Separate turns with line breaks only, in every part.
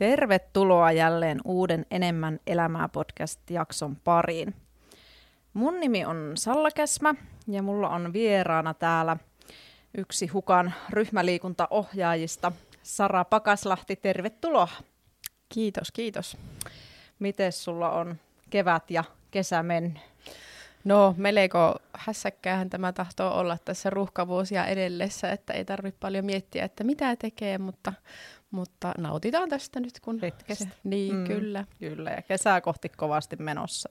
Tervetuloa jälleen uuden Enemmän elämää podcast-jakson pariin. Mun nimi on Salla Käsmä ja mulla on vieraana täällä yksi Hukan ryhmäliikuntaohjaajista, Sara Pakaslahti. Tervetuloa.
Kiitos, kiitos.
Miten sulla on kevät ja kesä mennyt?
No, melko hässäkkäähän tämä tahtoo olla tässä ruuhkavuosia edellessä, että ei tarvitse paljon miettiä, että mitä tekee, mutta, mutta nautitaan tästä nyt, kun
Hetkestä.
Se, niin, mm, kyllä.
Kyllä, ja kesää kohti kovasti menossa.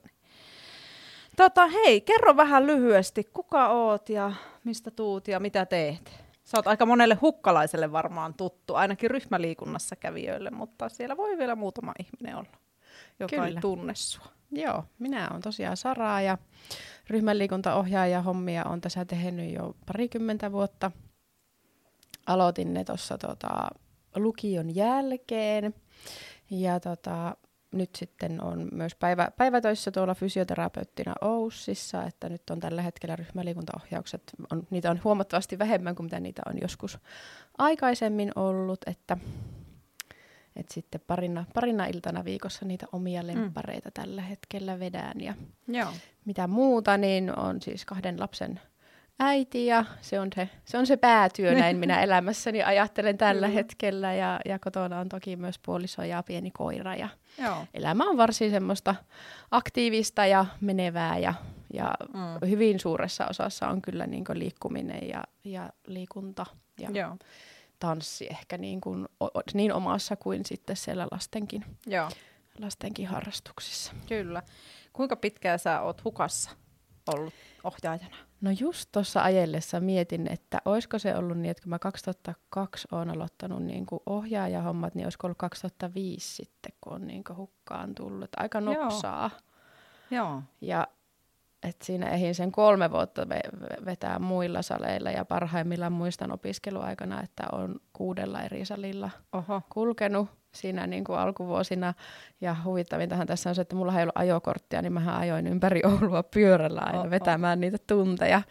Tota, hei, kerro vähän lyhyesti, kuka oot ja mistä tuut ja mitä teet? Sä oot aika monelle hukkalaiselle varmaan tuttu, ainakin ryhmäliikunnassa kävijöille, mutta siellä voi vielä muutama ihminen olla, joka Kyllä. ei tunne sua.
Joo, minä olen tosiaan Sara ja ryhmänliikuntaohjaaja hommia on tässä tehnyt jo parikymmentä vuotta. Aloitin ne tuossa tota, lukion jälkeen ja tota, nyt sitten on myös päivä, päivätöissä tuolla fysioterapeuttina Oussissa, että nyt on tällä hetkellä ryhmäliikuntaohjaukset, on, niitä on huomattavasti vähemmän kuin mitä niitä on joskus aikaisemmin ollut, että et sitten parina, parina iltana viikossa niitä omia mm. lemppareita mm. tällä hetkellä vedään. Ja
Joo.
mitä muuta, niin on siis kahden lapsen äiti ja se on se, se, on se päätyö, näin minä elämässäni ajattelen tällä mm. hetkellä. Ja, ja kotona on toki myös puoliso ja pieni koira ja
Joo.
elämä on varsin semmoista aktiivista ja menevää ja, ja mm. hyvin suuressa osassa on kyllä niin liikkuminen ja, ja liikunta. Ja
Joo
tanssi ehkä niin, kuin, niin omassa kuin sitten siellä lastenkin,
Joo.
lastenkin harrastuksissa.
Kyllä. Kuinka pitkään sä oot hukassa ollut ohjaajana?
No just tuossa ajellessa mietin, että olisiko se ollut niin, että kun mä 2002 olen aloittanut niin kuin ohjaajahommat, niin olisiko ollut 2005 sitten, kun on niin kuin hukkaan tullut. Aika nopsaa.
Joo. Joo.
Ja et siinä ehin sen kolme vuotta vetää muilla saleilla ja parhaimmillaan muistan opiskeluaikana, että on kuudella eri salilla
Oho.
kulkenut siinä niin kuin alkuvuosina. Ja huvittavintahan tässä on se, että mulla ei ollut ajokorttia, niin mä ajoin ympäri Oulua pyörällä aina Oho. vetämään niitä tunteja.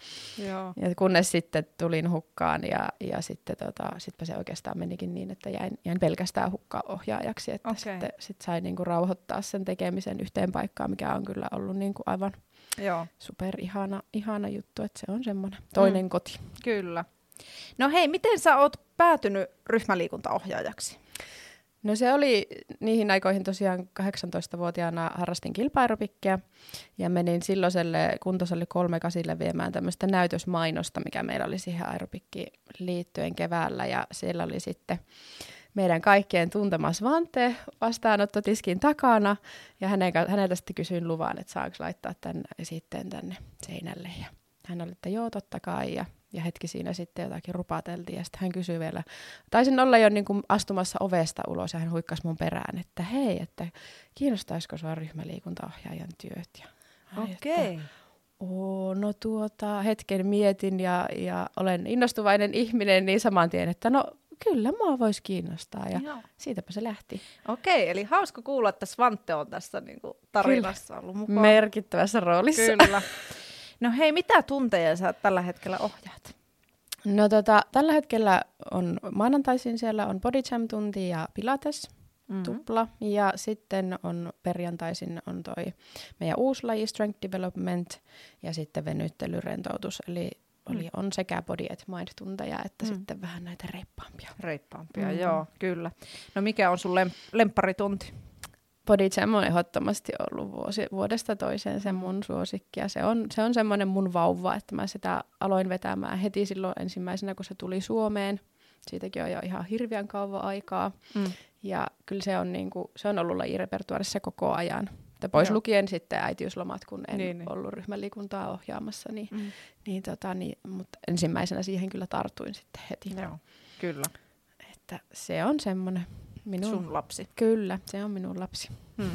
Joo.
Ja kunnes sitten tulin hukkaan ja, ja sitten tota, sitpä se oikeastaan menikin niin, että jäin, jäin pelkästään hukkaohjaajaksi. Että okay. sitten sit sain niin kuin rauhoittaa sen tekemisen yhteen paikkaan, mikä on kyllä ollut niin kuin aivan
Joo.
super ihana, ihana juttu, että se on semmoinen toinen mm. koti.
Kyllä. No hei, miten sä oot päätynyt ryhmäliikuntaohjaajaksi?
No se oli niihin aikoihin tosiaan 18-vuotiaana harrastin kilpairupikkia ja menin silloiselle kuntosali kasille viemään tämmöistä näytösmainosta, mikä meillä oli siihen aerobikkiin liittyen keväällä. Ja siellä oli sitten meidän kaikkien tuntema Svante vastaanottotiskin takana. Ja hänen, häneltä sitten kysyin luvan, että saanko laittaa tämän esitteen tänne seinälle. Ja hän oli, että joo, totta kai. Ja ja hetki siinä sitten jotakin rupateltiin ja sitten hän kysyi vielä, taisin olla jo niin kuin astumassa ovesta ulos ja hän huikkasi mun perään, että hei, että kiinnostaisiko sua ryhmäliikuntaohjaajan työt. Ja
Okei. Okay.
Oo, no tuota, hetken mietin ja, ja olen innostuvainen ihminen, niin saman tien, että no kyllä mua voisi kiinnostaa ja Joo. siitäpä se lähti.
Okei, eli hauska kuulla, että Svante on tässä niin kuin tarinassa kyllä. ollut mukaan.
Merkittävässä roolissa.
Kyllä. No hei, mitä tunteja sä tällä hetkellä ohjaat?
No tota, tällä hetkellä on maanantaisin siellä on body jam tunti ja pilates mm-hmm. tupla. Ja sitten on perjantaisin on toi meidän uusi laji strength development ja sitten venyttelyrentoutus. Eli oli, mm. on sekä body että mind tunteja, että mm. sitten vähän näitä reippaampia.
Reippaampia, mm. joo, kyllä. No mikä on sun lem- lempparitunti?
Body Jam on ehdottomasti ollut vuosi, vuodesta toiseen se mun suosikki. Ja se on, se on semmoinen mun vauva, että mä sitä aloin vetämään heti silloin ensimmäisenä, kun se tuli Suomeen. Siitäkin on jo ihan hirveän kauan aikaa. Mm. Ja kyllä se on, niinku, se on ollut lajirepertuarissa koko ajan. Että pois Joo. lukien sitten äitiyslomat, kun en niin, niin. ollut ryhmäliikuntaa ohjaamassa. Niin, mm. niin, tota, niin, mutta ensimmäisenä siihen kyllä tartuin sitten heti.
Joo, kyllä.
Että se on semmoinen
Minun, sun lapsi.
Kyllä, se on minun lapsi. Hmm.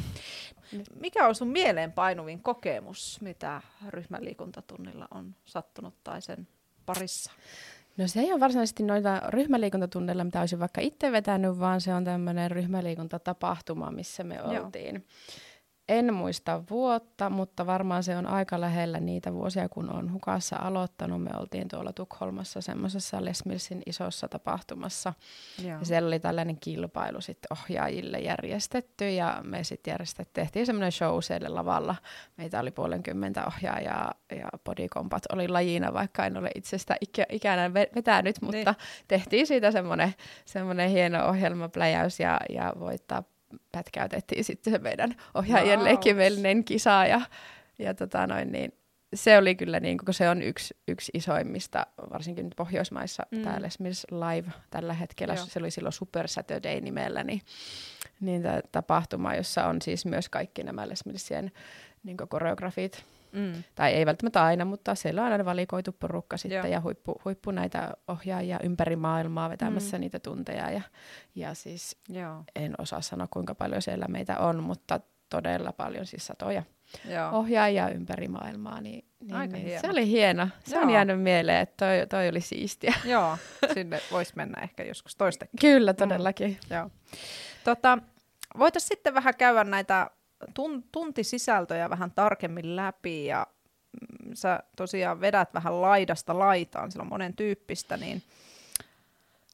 Mikä on sun mieleen painuvin kokemus, mitä ryhmäliikuntatunnilla on sattunut tai sen parissa?
No se ei ole varsinaisesti noita ryhmäliikuntatunnilla, mitä olisin vaikka itse vetänyt, vaan se on tämmöinen ryhmäliikuntatapahtuma, missä me oltiin. Joo. En muista vuotta, mutta varmaan se on aika lähellä niitä vuosia, kun on hukassa aloittanut. Me oltiin tuolla Tukholmassa semmoisessa Les Millsin isossa tapahtumassa. Joo. Ja siellä oli tällainen kilpailu sitten ohjaajille järjestetty ja me sitten järjestettiin, tehtiin semmoinen show siellä lavalla. Meitä oli puolenkymmentä ohjaajaa ja bodykompat oli lajina, vaikka en ole itsestä ikä, ikänä vetänyt, mutta niin. tehtiin siitä semmoinen, semmoinen hieno ohjelmapläjäys ja, ja voittaa pätkäytettiin sitten se meidän ohjaajien wow. leikkimielinen kisa ja, ja tota noin, niin se oli kyllä niin, kun se on yksi, yksi isoimmista, varsinkin nyt Pohjoismaissa, mm. Les Mills Live tällä hetkellä, Joo. se oli silloin Super Saturday nimellä, niin, niin tämä tapahtuma, jossa on siis myös kaikki nämä Les Millsien niin koreografit, Mm. Tai ei välttämättä aina, mutta siellä on aina valikoitu porukka sitten Joo. ja huippu, huippu näitä ohjaajia ympäri maailmaa vetämässä mm. niitä tunteja. Ja, ja siis Joo. en osaa sanoa kuinka paljon siellä meitä on, mutta todella paljon, siis satoja Joo. ohjaajia ympäri maailmaa. Niin, niin, Aika niin. Se oli hieno. Se Joo. on jäänyt mieleen, että toi, toi oli siistiä.
Joo, sinne voisi mennä ehkä joskus toistekin.
Kyllä, todellakin.
Mm. Joo. Tota, Voitaisiin sitten vähän käydä näitä tun, tuntisisältöjä vähän tarkemmin läpi ja mm, sä tosiaan vedät vähän laidasta laitaan, sillä on monen tyyppistä, niin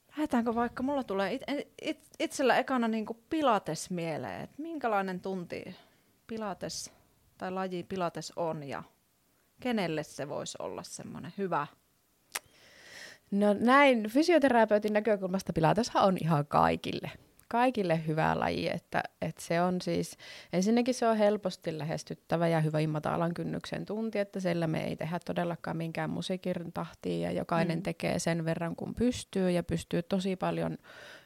lähdetäänkö vaikka, mulla tulee it, it, itsellä ekana niin kuin pilates mieleen, että minkälainen tunti pilates tai laji pilates on ja kenelle se voisi olla semmoinen hyvä?
No näin, fysioterapeutin näkökulmasta pilateshan on ihan kaikille kaikille hyvä laji, että, että se on siis, ensinnäkin se on helposti lähestyttävä ja hyvä matalan kynnyksen tunti, että siellä me ei tehdä todellakaan minkään musiikin tahtiin ja jokainen mm. tekee sen verran kun pystyy ja pystyy tosi paljon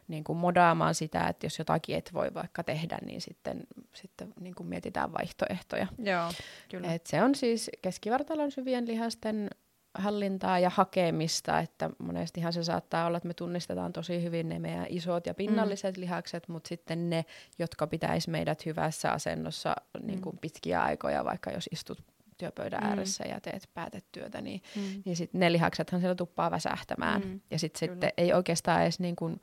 niin kuin modaamaan sitä, että jos jotakin et voi vaikka tehdä, niin sitten, sitten niin kuin mietitään vaihtoehtoja.
Joo, kyllä.
Et se on siis keskivartalon syvien lihasten hallintaa ja hakemista, että monestihan se saattaa olla, että me tunnistetaan tosi hyvin ne meidän isot ja pinnalliset mm. lihakset, mutta sitten ne, jotka pitäisi meidät hyvässä asennossa mm. niin kuin pitkiä aikoja, vaikka jos istut työpöydän mm. ääressä ja teet päätetyötä, niin, mm. niin sitten ne lihaksethan siellä tuppaa väsähtämään. Mm. Ja sit sitten ei oikeastaan edes niin kuin,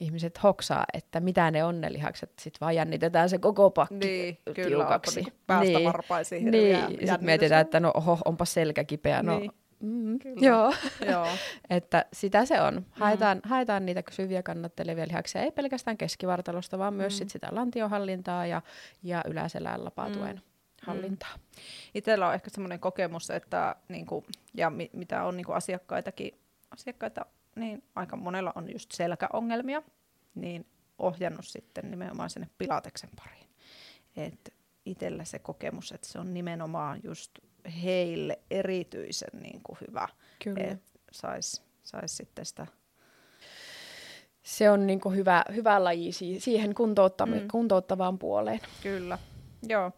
ihmiset hoksaa, että mitä ne on ne lihakset, sitten vaan jännitetään se koko pakki
niin,
tiukaksi.
Kyllä, päästä niin. varpaisiin.
Niin, sitten mietitään, että no oho, onpa selkä kipeä, no niin. Mm, Joo. Joo. että sitä se on. Haetaan, mm. haetaan niitä syviä kannattelevia lihaksia, ei pelkästään keskivartalosta, vaan myös mm. sit sitä lantiohallintaa ja, ja yläselän lapatuen mm. hallintaa. Mm.
Itsellä on ehkä semmoinen kokemus, että niinku, ja mi, mitä on niinku asiakkaitakin, asiakkaita, niin aika monella on just selkäongelmia, niin ohjannut sitten nimenomaan sinne pilateksen pariin. Et itsellä se kokemus, että se on nimenomaan just heille erityisen niin kuin hyvä, että saisi sais sitten sitä
se on niin kuin hyvä, hyvä laji siihen kuntouttami- mm. kuntouttavaan puoleen.
Kyllä, joo.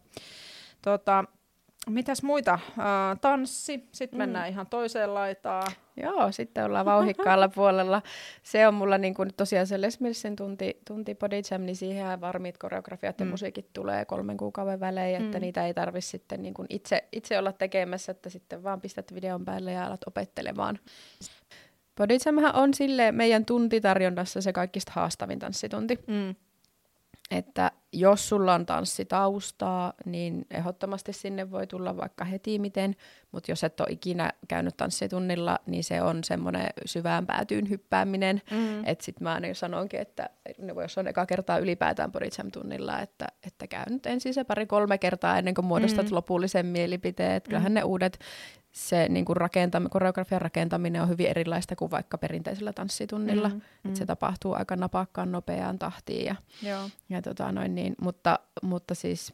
Tota, Mitäs muita? Uh, tanssi, sitten mm. mennään ihan toiseen laitaan.
Joo, sitten ollaan vauhikkaalla puolella. Se on mulla niin kuin, tosiaan se Les Millsin tunti, tunti body jam, niin siihen varmiit koreografiat ja mm. musiikit tulee kolmen kuukauden välein, että mm. niitä ei tarvitse sitten niin kuin itse, itse olla tekemässä, että sitten vaan pistät videon päälle ja alat opettelemaan. Body on sille meidän tuntitarjonnassa se kaikista haastavin tanssitunti. Mm että jos sulla on tanssitaustaa, niin ehdottomasti sinne voi tulla vaikka heti miten, mutta jos et ole ikinä käynyt tanssitunnilla, niin se on semmoinen syvään päätyyn hyppääminen. Mm. Että sitten mä aina jo sanonkin, että jos on eka kertaa ylipäätään Bodyjam-tunnilla, että, että käy nyt ensin se pari-kolme kertaa ennen kuin muodostat mm. lopullisen mielipiteen. Mm. Kyllähän ne uudet se niin kuin rakentam- koreografian rakentaminen on hyvin erilaista kuin vaikka perinteisellä tanssitunnilla. Mm, mm. Et se tapahtuu aika napakkaan nopeaan tahtiin. Ja, Joo. ja tota noin niin, mutta, mutta siis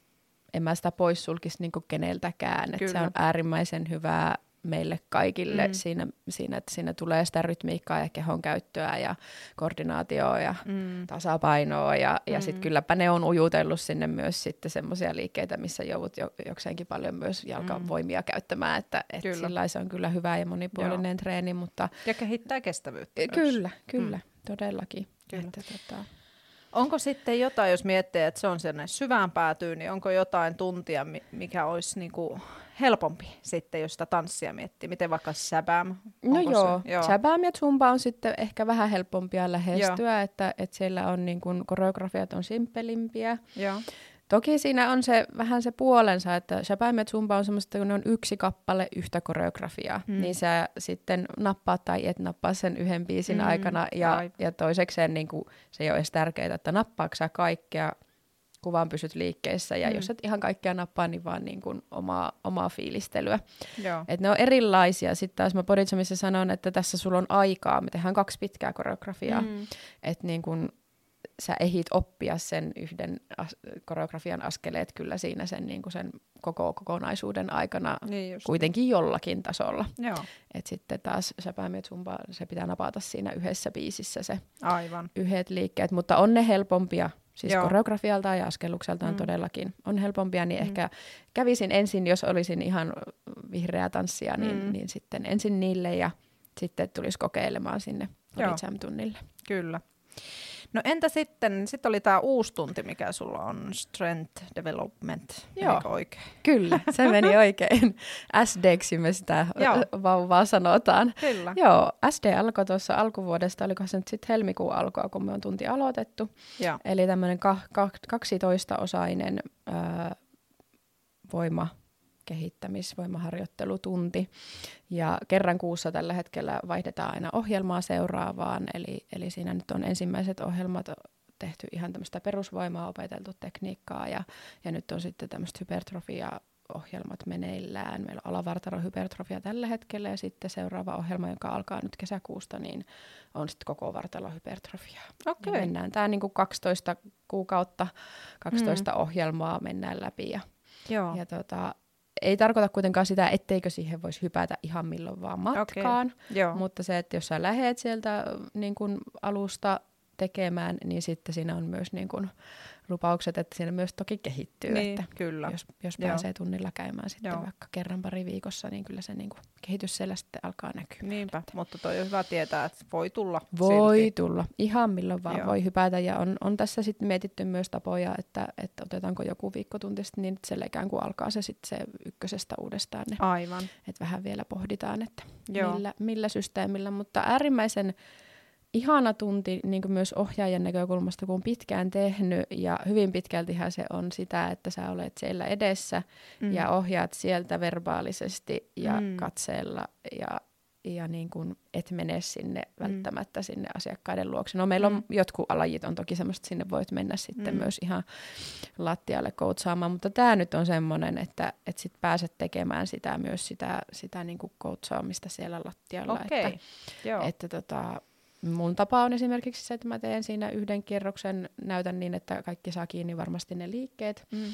en mä sitä poissulkisi niin keneltäkään. Et se on äärimmäisen hyvää meille kaikille mm. siinä, siinä, että siinä tulee sitä rytmiikkaa ja kehon käyttöä ja koordinaatioa ja mm. tasapainoa ja, ja mm. sitten kylläpä ne on ujutellut sinne myös sitten semmoisia liikkeitä, missä joudut jo, jokseenkin paljon myös jalkavoimia mm. käyttämään, että et sillä se on kyllä hyvä ja monipuolinen Joo. treeni. Mutta...
Ja kehittää kestävyyttä
Kyllä, myös. kyllä, mm. todellakin.
Kyllä. Että, tota... Onko sitten jotain, jos miettii, että se on sinne syvään päätyyn, niin onko jotain tuntia, mikä olisi niinku helpompi sitten, jos sitä tanssia miettii? Miten vaikka säbäm?
No joo, se? joo. säbäm ja zumba on sitten ehkä vähän helpompia lähestyä, että, että siellä on niin kuin, koreografiat on simppelimpiä. Joo. Toki siinä on se vähän se puolensa, että Shabaim Zumba on semmoista, kun ne on yksi kappale yhtä koreografiaa, mm. niin sä sitten nappaat tai et nappaa sen yhden biisin mm. aikana, ja, ja toisekseen niin kuin, se ei ole edes tärkeää, että nappaako sä kaikkea, kuvan pysyt liikkeessä, ja mm. jos et ihan kaikkea nappaa, niin vaan niin kuin omaa, omaa fiilistelyä. Et ne on erilaisia. Sitten taas mä Boditsomissa sanon, että tässä sulla on aikaa, me tehdään kaksi pitkää koreografiaa, mm. että niin kuin sä ehit oppia sen yhden as- koreografian askeleet kyllä siinä sen, niin kuin sen koko kokonaisuuden aikana niin kuitenkin jollakin tasolla.
Joo.
Et sitten taas Säpämi Zumba, se pitää napata siinä yhdessä biisissä se
Aivan.
yhdet liikkeet, mutta on ne helpompia, siis Joo. koreografialtaan ja askellukseltaan mm. todellakin on helpompia, niin mm. ehkä kävisin ensin, jos olisin ihan vihreä tanssia, niin, mm. niin sitten ensin niille ja sitten tulisi kokeilemaan sinne tunnille
Kyllä. No entä sitten, sitten oli tämä uusi tunti, mikä sulla on, Strength Development, Joo, oikein?
kyllä, se meni oikein. SDksi me sitä Joo. vauvaa sanotaan.
Kyllä.
Joo, SD alkoi tuossa alkuvuodesta, oliko se nyt sitten helmikuun alkua, kun me on tunti aloitettu.
Joo.
Eli tämmöinen ka- ka- 12-osainen öö, voima kehittämisvoimaharjoittelutunti. Ja kerran kuussa tällä hetkellä vaihdetaan aina ohjelmaa seuraavaan, eli, eli siinä nyt on ensimmäiset ohjelmat tehty ihan tämmöistä perusvoimaa, opeteltu tekniikkaa ja, ja nyt on sitten tämmöistä hypertrofia ohjelmat meneillään. Meillä on alavartalohypertrofia tällä hetkellä ja sitten seuraava ohjelma, joka alkaa nyt kesäkuusta, niin on sitten koko vartalohypertrofia.
Okay.
mennään tämä niin kuin 12 kuukautta, 12 mm. ohjelmaa mennään läpi ja,
Joo.
ja tota, ei tarkoita kuitenkaan sitä, etteikö siihen voisi hypätä ihan milloin vaan matkaan,
okay.
mutta se, että jos sä lähet sieltä niin kun alusta tekemään, niin sitten siinä on myös niin kun lupaukset, että siinä myös toki kehittyy.
Niin,
että
kyllä.
Jos, jos pääsee tunnilla käymään sitten Joo. vaikka kerran pari viikossa, niin kyllä se niin kuin kehitys siellä sitten alkaa näkyä.
Niinpä, mutta toi on hyvä tietää, että voi tulla
Voi
silti.
tulla, ihan milloin vaan Joo. voi hypätä. Ja on, on tässä sitten mietitty myös tapoja, että, että otetaanko joku viikkotunti sitten niin, että siellä ikään kuin alkaa se sitten se ykkösestä uudestaan. Ne,
Aivan.
Että vähän vielä pohditaan, että millä, millä systeemillä, mutta äärimmäisen ihana tunti niin kuin myös ohjaajan näkökulmasta, kun on pitkään tehnyt ja hyvin pitkältihän se on sitä, että sä olet siellä edessä mm. ja ohjaat sieltä verbaalisesti ja mm. katseella ja, ja niin kuin et mene sinne mm. välttämättä sinne asiakkaiden luokse. No meillä on mm. jotkut alajit on toki semmoista, että sinne voit mennä sitten mm. myös ihan lattialle koutsaamaan, mutta tämä nyt on semmoinen, että, että sit pääset tekemään sitä myös sitä, sitä niin kuin koutsaamista siellä lattialla.
Okay.
Että, Joo. että tota, Mun tapa on esimerkiksi se, että mä teen siinä yhden kierroksen, näytän niin, että kaikki saa kiinni varmasti ne liikkeet. Mm.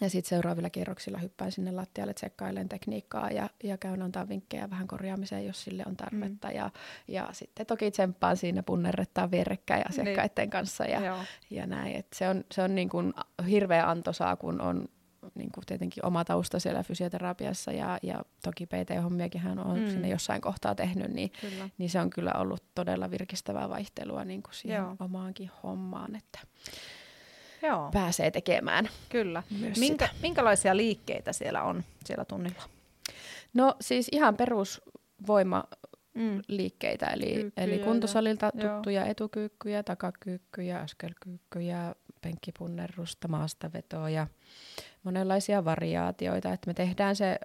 Ja sitten seuraavilla kierroksilla hyppään sinne lattialle, tsekkailen tekniikkaa ja, ja käyn antaa vinkkejä vähän korjaamiseen, jos sille on tarvetta. Mm. Ja, ja sitten toki tsemppaan siinä punnerrettaan vierekkäin asiakkaiden niin. kanssa ja, ja näin. Et se on, se on niin kuin hirveä antoisaa, kun on niin kuin tietenkin oma tausta siellä fysioterapiassa ja, ja toki PT-hommiakin hän on mm. sinne jossain kohtaa tehnyt, niin, niin se on kyllä ollut todella virkistävää vaihtelua niin kuin siihen Joo. omaankin hommaan, että Joo. pääsee tekemään.
Kyllä. Minkä, minkälaisia liikkeitä siellä on siellä tunnilla?
No siis ihan perusvoima mm. liikkeitä, eli, eli kuntosalilta ja, tuttuja joo. etukyykkyjä, takakyykkyjä, askelkyykkyjä, penkkipunnerusta, maastavetoa ja monenlaisia variaatioita. Että me tehdään se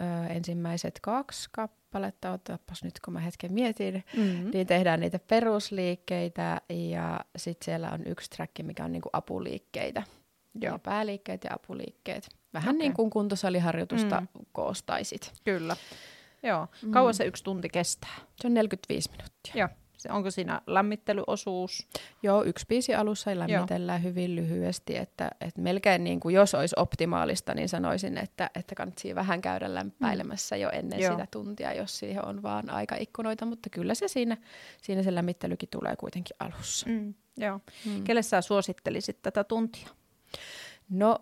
ö, ensimmäiset kaksi kappaletta, otapas nyt kun mä hetken mietin, mm-hmm. niin tehdään niitä perusliikkeitä ja sitten siellä on yksi track, mikä on niinku apuliikkeitä. Joo. pääliikkeet ja apuliikkeet. Vähän okay. niin kuin kuntosaliharjoitusta mm. koostaisit.
Kyllä. Joo. Kauan mm. se yksi tunti kestää?
Se on 45 minuuttia.
Joo. Onko siinä lämmittelyosuus?
Joo, yksi biisi alussa lämmitellään Joo. hyvin lyhyesti, että, että melkein niin kuin jos olisi optimaalista, niin sanoisin, että, että kannattaa vähän käydä lämpäilemässä jo ennen Joo. sitä tuntia, jos siihen on vaan aikaikkunoita, mutta kyllä se siinä, siinä se lämmittelykin tulee kuitenkin alussa.
Mm. Joo. Mm. Kelle sä suosittelisit tätä tuntia?
No,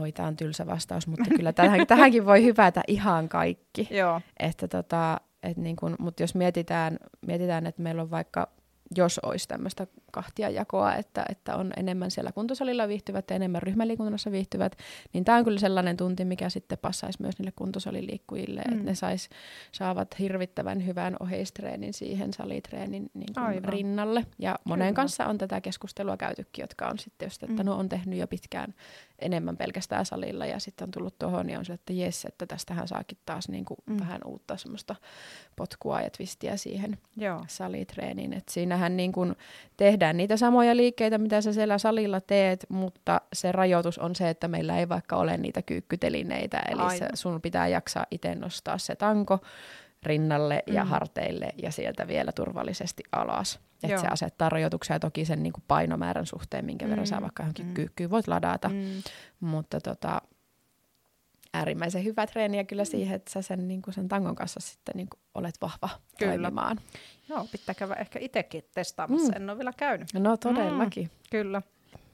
oi, tämä on tylsä vastaus, mutta kyllä tähän, tähänkin voi hypätä ihan kaikki.
Joo.
Että tota, et niin kun, mutta jos mietitään, mietitään, että meillä on vaikka, jos olisi tämmöistä kahtia jakoa, että, että on enemmän siellä kuntosalilla viihtyvät ja enemmän ryhmäliikunnassa viihtyvät, niin tämä on kyllä sellainen tunti, mikä sitten passaisi myös niille kuntosaliliikkujille, mm. että ne sais, saavat hirvittävän hyvän oheistreenin siihen salitreenin niin kuin rinnalle. Ja monen kyllä. kanssa on tätä keskustelua käytykin, jotka on sitten just, että mm. no on tehnyt jo pitkään enemmän pelkästään salilla ja sitten on tullut tuohon ja on se, että jes, että tästähän saakin taas niin kuin mm. vähän uutta semmoista potkua ja twistiä siihen Joo. salitreeniin. Et siinähän niin kuin tehdään niitä samoja liikkeitä, mitä sä siellä salilla teet, mutta se rajoitus on se, että meillä ei vaikka ole niitä kyykkytelineitä, eli se, sun pitää jaksaa itse nostaa se tanko rinnalle mm. ja harteille ja sieltä vielä turvallisesti alas. Että se asettaa rajoituksia toki sen niin kuin painomäärän suhteen, minkä mm. verran sä vaikka johonkin mm. kyykkyyn voit ladata. Mm. Mutta tota, äärimmäisen hyvä treeniä kyllä siihen, että sä sen, niin kuin sen tangon kanssa sitten niin kuin olet vahva kyllä. toimimaan.
Joo, pitää käydä ehkä itsekin testaamassa, mm. en ole vielä käynyt.
No todellakin. Mm,
kyllä.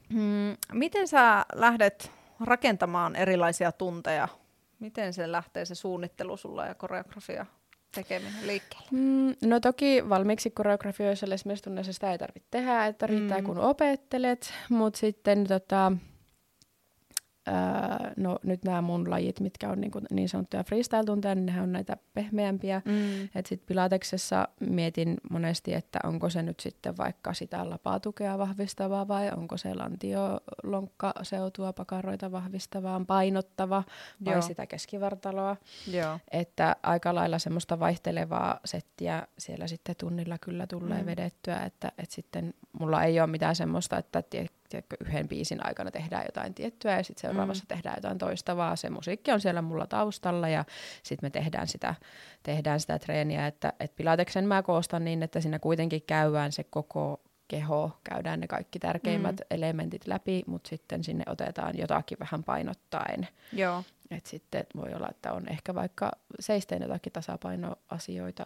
Mm, miten sä lähdet rakentamaan erilaisia tunteja? Miten se lähtee se suunnittelu sulla ja koreografia tekeminen liikkeelle?
Mm, no toki valmiiksi koreografioissa esimerkiksi tunneissa sitä ei tarvitse tehdä, että riittää mm. kun opettelet, mutta sitten tota, Öö, no nyt nämä mun lajit, mitkä on niin, kuin niin sanottuja freestyle-tunteja, niin nehän on näitä pehmeämpiä. Mm. Että sitten Pilateksessa mietin monesti, että onko se nyt sitten vaikka sitä lapatukea vahvistavaa vai onko se lantiolonkkaseutua, pakaroita vahvistavaa, painottava vai Joo. sitä keskivartaloa. Joo. Että aika lailla semmoista vaihtelevaa settiä siellä sitten tunnilla kyllä tulee mm. vedettyä, että, että sitten mulla ei ole mitään semmoista, että tiedätkö, yhden biisin aikana tehdään jotain tiettyä ja sitten seuraavassa mm. tehdään jotain toista, vaan se musiikki on siellä mulla taustalla ja sitten me tehdään sitä, tehdään sitä treeniä, että et Pilateksen mä koostan niin, että siinä kuitenkin käydään se koko keho, käydään ne kaikki tärkeimmät mm. elementit läpi, mutta sitten sinne otetaan jotakin vähän painottaen. Joo. Et sitten voi olla, että on ehkä vaikka seisteen jotakin tasapainoasioita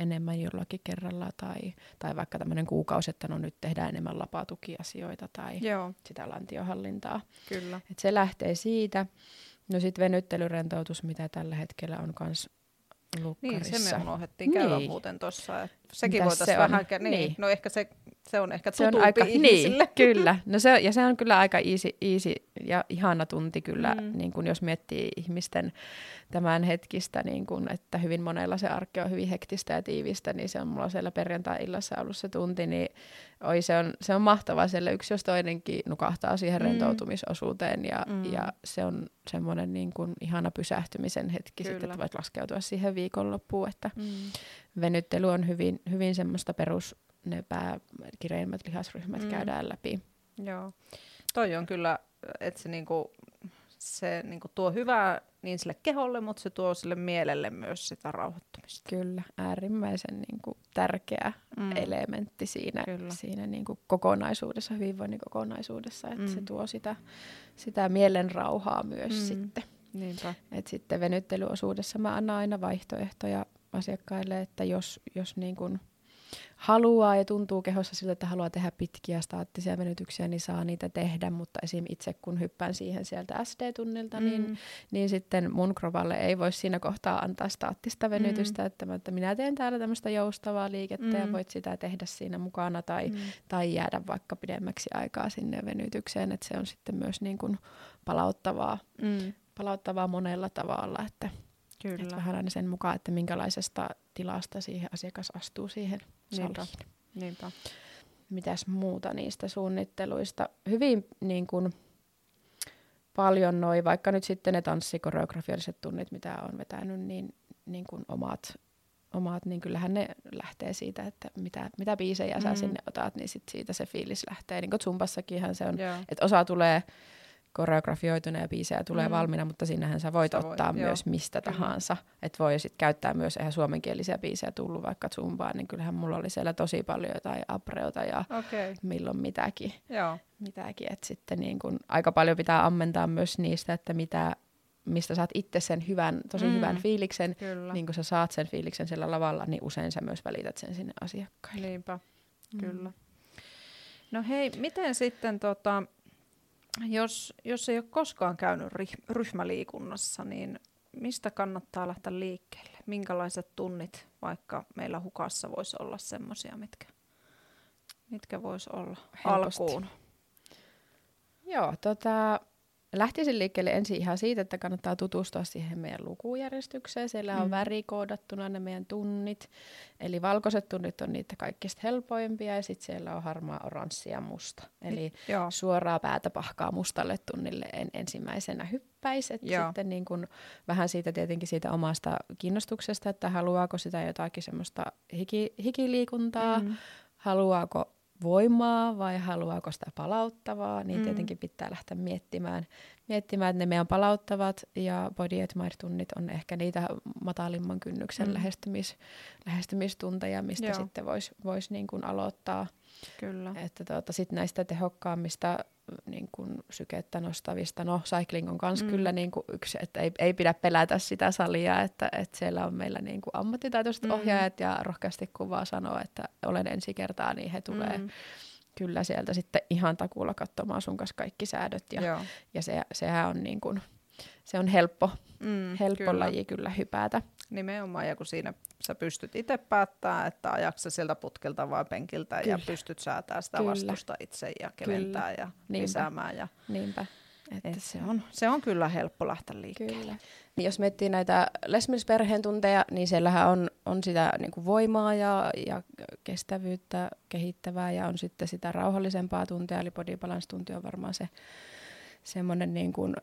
enemmän jollakin kerralla tai, tai vaikka tämmöinen kuukausi, että no nyt tehdään enemmän lapatukiasioita tai Joo. sitä lantiohallintaa. Kyllä. Et se lähtee siitä. No sitten venyttelyrentoutus, mitä tällä hetkellä on myös lukkarissa.
Niin, se me unohdettiin käydä niin. muuten tuossa. Sekin voitaisiin se vähän, niin, niin. no ehkä se, se on ehkä se on aika, niin, ihmisille.
Niin, kyllä. No se, ja se on kyllä aika easy, easy ja ihana tunti kyllä, mm. niin kun jos miettii ihmisten tämän hetkistä, niin kun, että hyvin monella se arki on hyvin hektistä ja tiivistä, niin se on mulla siellä perjantai-illassa ollut se tunti, niin oi, se, on, se on mahtavaa siellä yksi jos toinenkin nukahtaa siihen mm. rentoutumisosuuteen ja, mm. ja se on semmoinen niin kun ihana pysähtymisen hetki kyllä. sitten, että voit laskeutua siihen viikonloppuun, että mm. venyttely on hyvin, hyvin semmoista perus, ne pääkireimmät lihasryhmät mm. käydään läpi.
Joo, toi on kyllä, että se niinku se niin kuin tuo hyvää niin sille keholle, mutta se tuo sille mielelle myös sitä rauhoittumista.
Kyllä, äärimmäisen niin kuin, tärkeä mm. elementti siinä, siinä niin kuin, kokonaisuudessa, hyvinvoinnin kokonaisuudessa, että mm. se tuo sitä, sitä mielen rauhaa myös mm. sitten. Niinpä. Et sitten venyttelyosuudessa mä annan aina vaihtoehtoja asiakkaille, että jos, jos niin kuin, haluaa ja tuntuu kehossa siltä, että haluaa tehdä pitkiä staattisia venytyksiä, niin saa niitä tehdä, mutta esim. itse kun hyppään siihen sieltä SD-tunnilta, niin, mm. niin, niin sitten mun krovalle ei voi siinä kohtaa antaa staattista venytystä, mm. että, että minä teen täällä tämmöistä joustavaa liikettä mm. ja voit sitä tehdä siinä mukana tai, mm. tai jäädä vaikka pidemmäksi aikaa sinne venytykseen, että se on sitten myös niin kuin palauttavaa, mm. palauttavaa monella tavalla, että Kyllä. Että vähän aina sen mukaan, että minkälaisesta tilasta siihen asiakas astuu siihen Niinpä. Niinpä. Mitäs muuta niistä suunnitteluista? Hyvin niin kuin, paljon noi, vaikka nyt sitten ne tanssikoreografialliset tunnit, mitä on vetänyt, niin, niin kuin omat, omat, niin kyllähän ne lähtee siitä, että mitä, mitä biisejä mm. sä sinne otat, niin sit siitä se fiilis lähtee. Niin kuin Zumbassakinhan se on, yeah. että osa tulee koreografioituneja biisejä tulee mm. valmiina, mutta sinnehän sä voit sä ottaa voit, myös joo. mistä tahansa. Että voi sitten käyttää myös eihän suomenkielisiä biisejä tullut vaikka Zumbaan, niin kyllähän mulla oli siellä tosi paljon jotain Abreota ja okay. milloin mitäkin. Joo. mitäkin. Et sitten niin kun, aika paljon pitää ammentaa myös niistä, että mitä, mistä saat itse sen hyvän, tosi mm. hyvän fiiliksen. Kyllä. Niin kun sä saat sen fiiliksen siellä lavalla, niin usein sä myös välität sen sinne asiakkaille.
Niinpä, mm. kyllä. No hei, miten sitten tota, jos, jos ei ole koskaan käynyt ryhmäliikunnassa, niin mistä kannattaa lähteä liikkeelle? Minkälaiset tunnit vaikka meillä hukassa voisi olla semmoisia, mitkä Mitkä vois olla
Helposti.
alkuun?
Joo, tota, lähtisin liikkeelle ensin ihan siitä, että kannattaa tutustua siihen meidän lukujärjestykseen. Siellä on
Mm.
värikoodattuna ne meidän tunnit. Eli valkoiset tunnit on niitä kaikista helpoimpia ja sitten siellä on harmaa, oranssi ja musta. Eli
Joo.
suoraa päätä pahkaa mustalle tunnille en ensimmäisenä hyppäisi.
Joo.
sitten niin kun vähän siitä tietenkin siitä omasta kiinnostuksesta, että haluaako sitä jotakin semmoista hiki, hikiliikuntaa,
Mm.
haluaako voimaa vai haluaako sitä palauttavaa, niin
Mm.
tietenkin pitää lähteä miettimään, miettimään, että ne meidän palauttavat ja body admire-tunnit on ehkä niitä matalimman kynnyksen Mm. lähestymis, lähestymistunteja, mistä
Joo.
sitten voisi vois niin kuin aloittaa.
Kyllä.
Että tuota, sitten näistä tehokkaammista niin kuin sykettä nostavista, no cycling on myös
Mm.
kyllä niin kuin yksi, että ei, ei pidä pelätä sitä salia, että, että siellä on meillä niin kuin ammattitaitoiset
Mm.
ohjaajat ja rohkeasti kuvaa sanoa, että olen ensi kertaa, niin he tulee
Mm.
mm. kyllä sieltä sitten ihan takuulla katsomaan sun kanssa kaikki säädöt ja,
Joo.
ja se, sehän on niin kuin, se on helppo,
Mm,
helppo
kyllä.
laji kyllä hypätä.
Nimenomaan, ja kun siinä sä pystyt itse päättämään, että ajaksa sieltä putkelta vai penkiltä ja
Kyllä.
pystyt säätämään sitä
Kyllä.
vastusta itse ja keventää ja
Niinpä.
lisäämään. Ja,
Niinpä. Että
et se, on, se on kyllä helppo lähteä liikkeelle.
Kyllä. Niin jos miettii näitä lesmisperheen tunteja, niin siellähän on, on sitä niin kuin voimaa ja, ja kestävyyttä kehittävää ja on sitten sitä rauhallisempaa tuntia, eli body balance tunti on varmaan se semmoinen niin kuin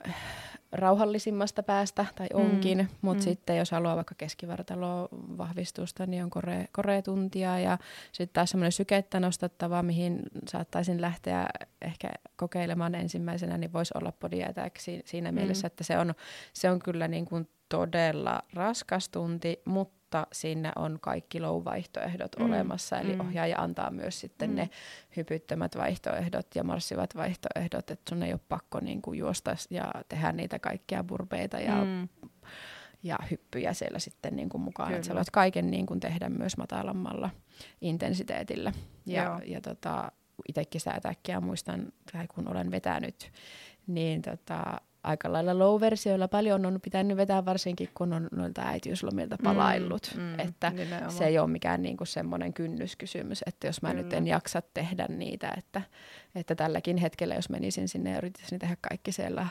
rauhallisimmasta päästä, tai
Mm,
onkin, mm, mutta
mm.
sitten jos haluaa vaikka keskivartaloa vahvistusta, niin on kore, koretuntia ja sitten taas semmoinen sykettä nostattava, mihin saattaisin lähteä ehkä kokeilemaan ensimmäisenä, niin voisi olla body attack si- siinä
mm.
mielessä, että se on, se on kyllä niin kuin todella raskas tunti, mutta sinne on kaikki low-vaihtoehdot
Mm,
olemassa, eli
mm.
ohjaaja antaa myös sitten
Mm.
ne hypyttömät vaihtoehdot ja marssivat vaihtoehdot, että sun ei ole pakko niin kuin juosta ja tehdä niitä kaikkia burpeita ja, mm. Ja hyppyjä siellä sitten niin kuin mukaan, että sä voit kaiken niin kuin tehdä myös matalammalla intensiteetillä. Ja,
Joo.
ja tota, itsekin sitä ätäkkiä muistan, tai kun olen vetänyt, niin tota, aika lailla low-versioilla paljon on pitänyt vetää, varsinkin kun on noilta äitiyslomilta palaillut.
Mm, mm,
että
nimenomaan.
se ei ole mikään niinku semmoinen kynnyskysymys, että jos mä Kyllä. nyt en jaksa tehdä niitä, että, että tälläkin hetkellä, jos menisin sinne ja yrittäisin tehdä kaikki siellä,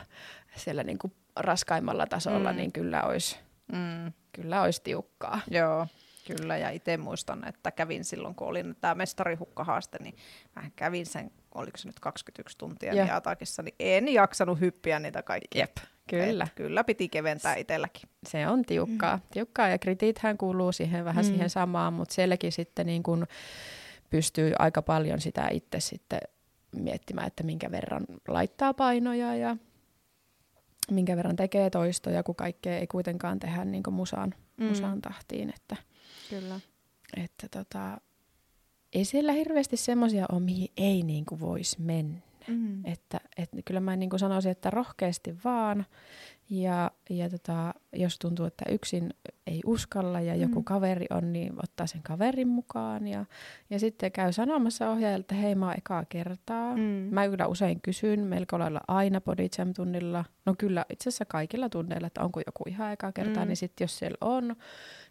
siellä niinku raskaimmalla tasolla,
Mm.
mm. niin kyllä olisi,
Mm,
kyllä olisi tiukkaa.
joo, kyllä. Ja itse muistan, että kävin silloin, kun oli tämä mestarihukka-haaste, niin mä kävin sen, oliko se nyt 21 tuntia
Joo.
niin Atakissa, niin en jaksanut hyppiä niitä kaikkia.
Jep, kyllä.
Et kyllä piti keventää itselläkin.
Se on tiukkaa. Mm. tiukkaa ja kritiithän kuuluu siihen vähän
Mm.
siihen samaan, mutta sielläkin sitten niin kun pystyy aika paljon sitä itse sitten miettimään, että minkä verran laittaa painoja ja minkä verran tekee toistoja, kun kaikkea ei kuitenkaan tehdä niin musaan,
mm.
musaan tahtiin. Että,
Kyllä.
että tota, ei siellä hirveästi semmoisia ole, mihin ei niin voisi mennä.
Mm.
Että, että kyllä mä niin kuin sanoisin, että rohkeasti vaan. Ja, ja tota, jos tuntuu, että yksin ei uskalla ja joku
Mm.
kaveri on, niin ottaa sen kaverin mukaan. Ja, ja sitten käy sanomassa ohjaajalle, että hei mä oon ekaa kertaa.
Mm.
Mä kyllä usein kysyn melko lailla aina body jam tunnilla. No kyllä itse asiassa kaikilla tunneilla, että onko joku ihan ekaa kertaa.
Mm.
Niin sitten jos siellä on,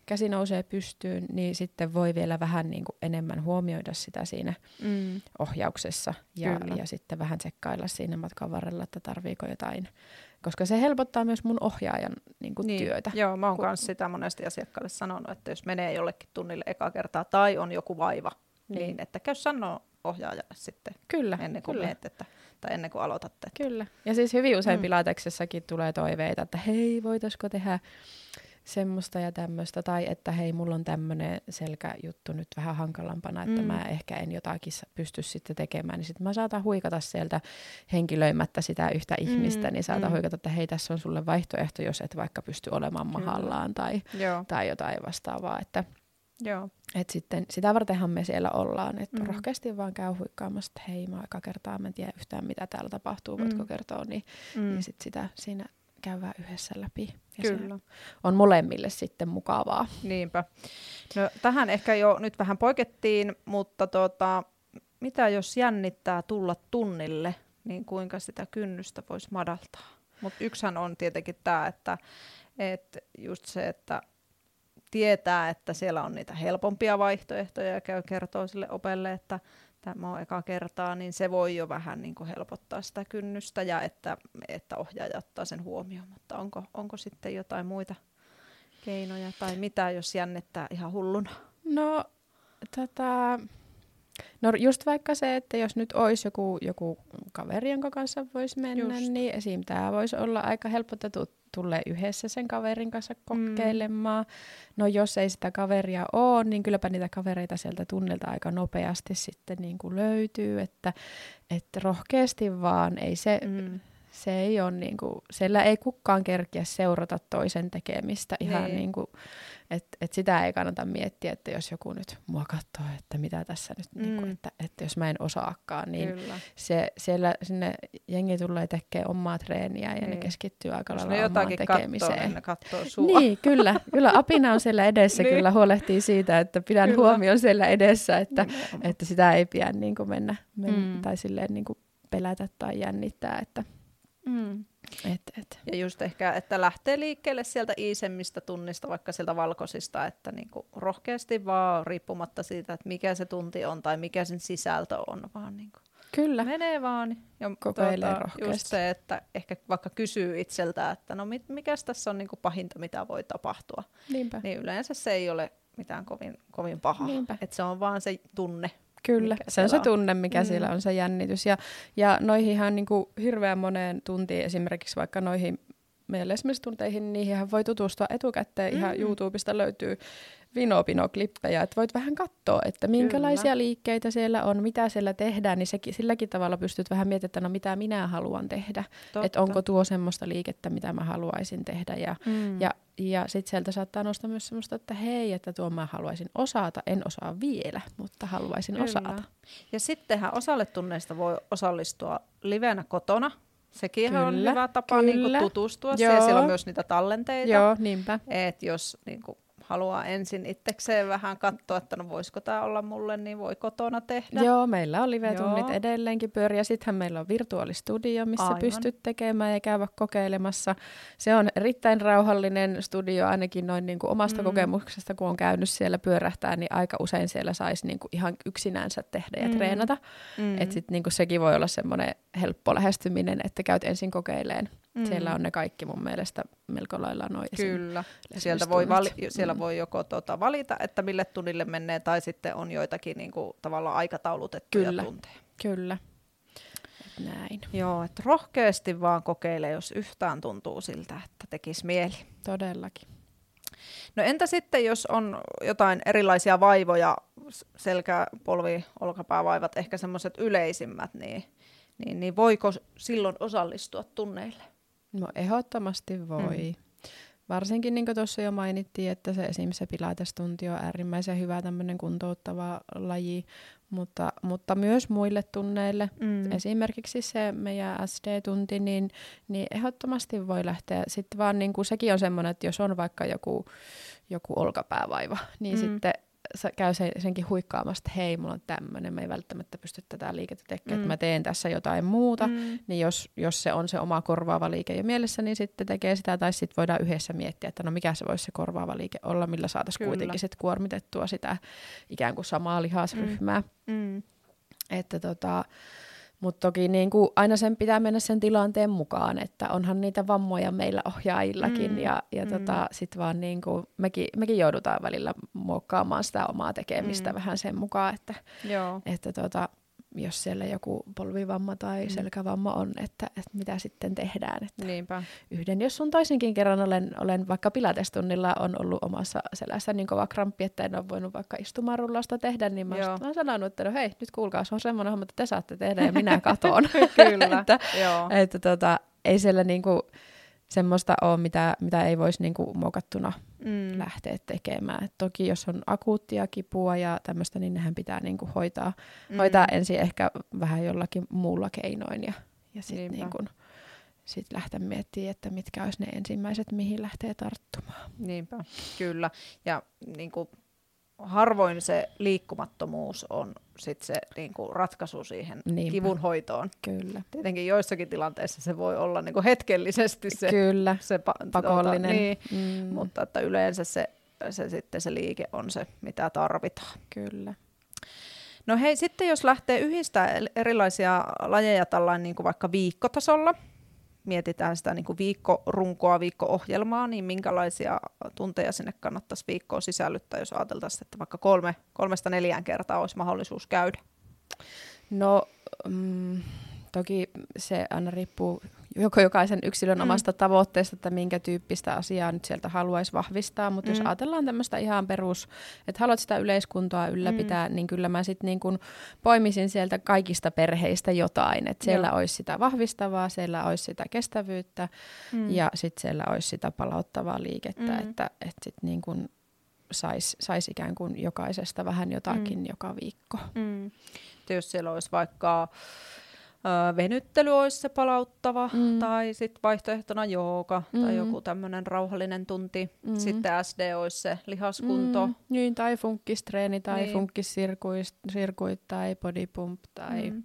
käsi nousee pystyyn, niin sitten voi vielä vähän niin kuin enemmän huomioida sitä siinä
Mm.
ohjauksessa ja,
Kyllä.
ja sitten vähän tsekkailla siinä matkan varrella, että tarviiko jotain. Koska se helpottaa myös mun ohjaajan niin kuin
Niin,
työtä.
Joo, mä oon
Kun-
myös sitä monesti asiakkaalle sanonut, että jos menee jollekin tunnille eka kertaa tai on joku vaiva, niin,
Niin.
että käy sanoa ohjaajalle sitten
Kyllä,
ennen kuin
kyllä.
meet, että, tai ennen kuin aloitatte. Että.
Kyllä. Ja siis hyvin usein
mm.
pilateksessakin tulee toiveita, että hei, voitaisiko tehdä semmoista ja tämmöistä, tai että hei, mulla on tämmöinen selkäjuttu nyt vähän hankalampana, että
Mm.
mä ehkä en jotakin pysty sitten tekemään, niin sitten mä saatan huikata sieltä henkilöimättä sitä yhtä
Mm,
ihmistä, niin saatan
mm.
huikata, että hei, tässä on sulle vaihtoehto, jos et vaikka pysty olemaan
Kyllä.
mahallaan tai,
Joo,
tai jotain vastaavaa, että
joo.
et sitten sitä vartenhan me siellä ollaan, että
Mm.
rohkeasti vaan käy huikkaamassa, että hei, mä eka kertaa, mä en tiedä yhtään mitä täällä tapahtuu, voitko
Mm.
kertoa, niin
Mm.
ja sitten sitä siinä käydään yhdessä läpi. Ja
Kyllä.
on molemmille sitten mukavaa.
Niinpä. No, tähän ehkä jo nyt vähän poikettiin, mutta tota, mitä jos jännittää tulla tunnille, niin kuinka sitä kynnystä voisi madaltaa? Mutta yksihän on tietenkin tämä, että, että just se, että tietää, että siellä on niitä helpompia vaihtoehtoja ja käy kertoo sille opelle, että tämä on eka kertaa, niin se voi jo vähän niin kuin helpottaa sitä kynnystä ja että, että ohjaaja ottaa sen huomioon. Mutta onko, onko sitten jotain muita keinoja tai mitä, jos jännittää ihan hulluna?
No, tota, no just vaikka se, että jos nyt olisi joku, joku kaveri, jonka kanssa voisi mennä, just. niin esim. tämä voisi olla aika helppo, että tulee yhdessä sen kaverin kanssa kokeilemaan. Mm. No jos ei sitä kaveria ole, niin kylläpä niitä kavereita sieltä tunnelta aika nopeasti sitten niin kuin löytyy, että, että rohkeasti vaan ei se... Mm se ei ole niin kuin, siellä ei kukaan kerkiä seurata toisen tekemistä ihan niin, niin kuin, että et sitä ei kannata miettiä, että jos joku nyt mua katsoo, että mitä tässä nyt, mm. niin kuin, että, että jos mä en osaakaan, niin se, siellä sinne jengi tulee tekemään omaa treeniä ja niin. ne keskittyy aika lailla omaan tekemiseen. Kattoo, niin
kattoo sua.
Niin, kyllä. Kyllä apina on siellä edessä, niin. kyllä huolehtii siitä, että pidän kyllä. huomioon siellä edessä, että, että sitä ei pidä niin kuin mennä, mennä mm. tai silleen niin kuin pelätä tai jännittää, että
Mm. Et, et. Ja just ehkä, että lähtee liikkeelle sieltä iisemmistä tunnista, vaikka sieltä valkoisista, että niinku rohkeasti vaan riippumatta siitä, että mikä se tunti on tai mikä sen sisältö on, vaan niinku
Kyllä.
menee vaan.
Ja Kokeilee tuota, rohkeasti.
Just se, että ehkä vaikka kysyy itseltä, että no mikä tässä on niinku pahinta, mitä voi tapahtua,
Niinpä.
niin yleensä se ei ole mitään kovin, kovin pahaa. Että se on vaan se tunne,
Kyllä, se on se tunne, mikä mm. siellä on se jännitys. Ja, ja noihinhan niin kuin hirveän moneen tuntiin, esimerkiksi vaikka noihin meidän lesmistunteihin, niin niihin voi tutustua etukäteen. Mm. Ihan YouTubesta löytyy Vinopino-klippejä, että voit vähän katsoa, että minkälaisia Kyllä. liikkeitä siellä on, mitä siellä tehdään, niin sekin, silläkin tavalla pystyt vähän miettimään, että no mitä minä haluan tehdä, että onko tuo semmoista liikettä, mitä mä haluaisin tehdä. Ja, mm. ja, ja sitten sieltä saattaa nostaa myös semmoista, että hei, että tuo mä haluaisin osata, en osaa vielä, mutta haluaisin Kyllä. osata.
Ja sittenhän osalle tunneista voi osallistua livenä kotona, Sekin kyllä, on hyvä tapa niin kuin tutustua Joo. siihen. Siellä on myös niitä tallenteita.
Joo, niinpä.
Et jos niin kuin, haluaa ensin itsekseen vähän katsoa, että no voisiko tämä olla mulle, niin voi kotona tehdä.
Joo, meillä on live-tunnit Joo. edelleenkin pyöriä. Sittenhän meillä on virtuaalistudio, missä Aivan. pystyt tekemään ja käydä kokeilemassa. Se on erittäin rauhallinen studio, ainakin noin niin kuin omasta mm. kokemuksesta, kun on käynyt siellä pyörähtää, niin aika usein siellä saisi niin kuin ihan yksinänsä tehdä ja mm. treenata. Mm. Että sitten niin sekin voi olla semmoinen helppo lähestyminen, että käyt ensin kokeileen Mm. Siellä on ne kaikki mun mielestä melko lailla noin.
Kyllä. Sieltä voi, vali- siellä mm. voi joko tuota valita, että mille tunnille menee, tai sitten on joitakin niin kuin, tavallaan aikataulutettuja
Kyllä.
tunteja.
Kyllä. Et näin.
Joo, että rohkeasti vaan kokeile, jos yhtään tuntuu siltä, että tekisi mieli.
Todellakin.
No entä sitten, jos on jotain erilaisia vaivoja, selkä, polvi, olkapäävaivat, ehkä semmoiset yleisimmät, niin, niin, niin voiko silloin osallistua tunneille?
No ehdottomasti voi. Mm. Varsinkin niin kuin tuossa jo mainittiin, että se esimerkiksi se pilatestunti on äärimmäisen hyvä tämmöinen kuntouttava laji, mutta, mutta myös muille tunneille. Mm. Esimerkiksi se meidän SD-tunti, niin, niin ehdottomasti voi lähteä. Sitten vaan niin kuin sekin on semmoinen, että jos on vaikka joku, joku olkapäävaiva, niin mm. sitten käy sen, senkin huikkaamasta, että hei, mulla on tämmöinen, mä ei välttämättä pysty tätä liikettä tekemään, mm. että mä teen tässä jotain muuta, mm. niin jos, jos se on se oma korvaava liike jo mielessä, niin sitten tekee sitä, tai sitten voidaan yhdessä miettiä, että no mikä se voisi se korvaava liike olla, millä saataisiin kuitenkin sit kuormitettua sitä ikään kuin samaa lihasryhmää. Mm. Mm. Että tota, mutta toki niin kuin aina sen pitää mennä sen tilanteen mukaan, että onhan niitä vammoja meillä ohjaajillakin mm, ja, ja mm. tota, sit vaan niin kuin mekin, mekin joudutaan välillä muokkaamaan sitä omaa tekemistä mm. vähän sen mukaan, että,
Joo.
että tota, jos siellä joku polvivamma tai mm. selkävamma on, että, että mitä sitten tehdään. Että
Niinpä.
Yhden, jos sun toisenkin kerran olen, olen vaikka pilatestunnilla on ollut omassa selässä niin kova kramppi, että en ole voinut vaikka istumarullasta tehdä, niin mä olen sanonut, että no hei, nyt kuulkaa, se on semmoinen homma, että te saatte tehdä ja minä katon.
Kyllä,
että, Joo. että tota, ei siellä niinku, semmoista ole, mitä, mitä ei voisi niinku mokattuna mm. lähteä tekemään. Et toki jos on akuuttia kipua ja tämmöistä, niin nehän pitää niinku hoitaa, mm. hoitaa ensin ehkä vähän jollakin muulla keinoin ja, ja sitten niinku, sit lähteä miettimään, että mitkä olisi ne ensimmäiset, mihin lähtee tarttumaan.
Niinpä, kyllä. Ja niin kuin harvoin se liikkumattomuus on sit se niinku ratkaisu siihen Niinpä. kivun hoitoon.
Kyllä.
Tietenkin joissakin tilanteissa se voi olla niinku hetkellisesti se,
Kyllä.
se
pa- pakollinen, tuota,
niin, mm. mutta että yleensä se, se, sitten se liike on se, mitä tarvitaan.
Kyllä.
No hei, sitten jos lähtee yhdistää erilaisia lajeja tällainen niin kuin vaikka viikkotasolla, mietitään sitä niin kuin viikkorunkoa, viikko-ohjelmaa, niin minkälaisia tunteja sinne kannattaisi viikkoon sisällyttää, jos ajateltaisiin, että vaikka kolme, kolmesta neljään kertaa olisi mahdollisuus käydä?
No, mm, toki se aina riippuu joko jokaisen yksilön mm. omasta tavoitteesta, että minkä tyyppistä asiaa nyt sieltä haluaisi vahvistaa, mutta mm. jos ajatellaan tämmöistä ihan perus, että haluat sitä yleiskuntoa ylläpitää, mm. niin kyllä mä sitten niin kun poimisin sieltä kaikista perheistä jotain, että siellä Joo. olisi sitä vahvistavaa, siellä olisi sitä kestävyyttä mm. ja sitten siellä olisi sitä palauttavaa liikettä, mm. että, että sitten niin kun saisi sais ikään kuin jokaisesta vähän jotakin mm. joka viikko.
Mm. Jos siellä olisi vaikka venyttely olisi se palauttava, mm. tai sitten vaihtoehtona jooga mm. tai joku tämmöinen rauhallinen tunti. Mm. Sitten SD olisi se lihaskunto. Mm.
Niin, tai funkkistreeni tai niin. funkkissirkuit tai bodypump tai... Mm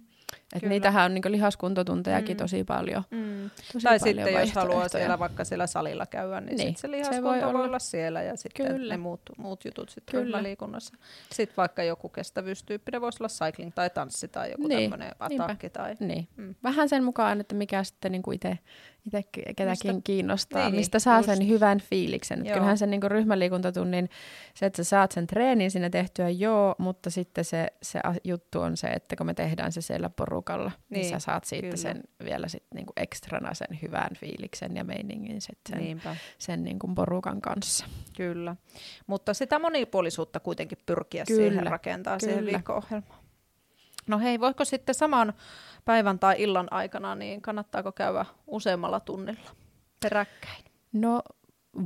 et niitähän on niinku lihaskuntotuntejakin mm. tosi paljon. Mm.
Tosi tai paljon sitten jos haluaa siellä vaikka siellä salilla käydä, niin, niin. Sit se lihaskunto se voi, olla. voi olla siellä ja sitten Kyllä. ne muut, muut jutut sitten ryhmäliikunnassa. Sitten vaikka joku kestävyystyyppinen voisi olla cycling tai tanssi tai joku niin. tämmöinen atakki. Tai,
niin. mm. Vähän sen mukaan, että mikä sitten niinku itse itse ketäkin mistä, kiinnostaa, niin, mistä saa just. sen hyvän fiiliksen. Kyllähän sen niin ryhmäliikuntatunnin, se, että sä saat sen treenin sinne tehtyä, joo, mutta sitten se, se juttu on se, että kun me tehdään se siellä porukalla, niin, niin sä saat siitä kyllä. sen vielä sit niin kuin ekstrana sen hyvän fiiliksen ja meiningin sit sen, sen niin kuin porukan kanssa.
Kyllä, mutta sitä monipuolisuutta kuitenkin pyrkiä kyllä, siihen rakentaa kyllä. siihen viikko-ohjelmaan. No hei, voiko sitten saman päivän tai illan aikana, niin kannattaako käydä useammalla tunnilla peräkkäin?
No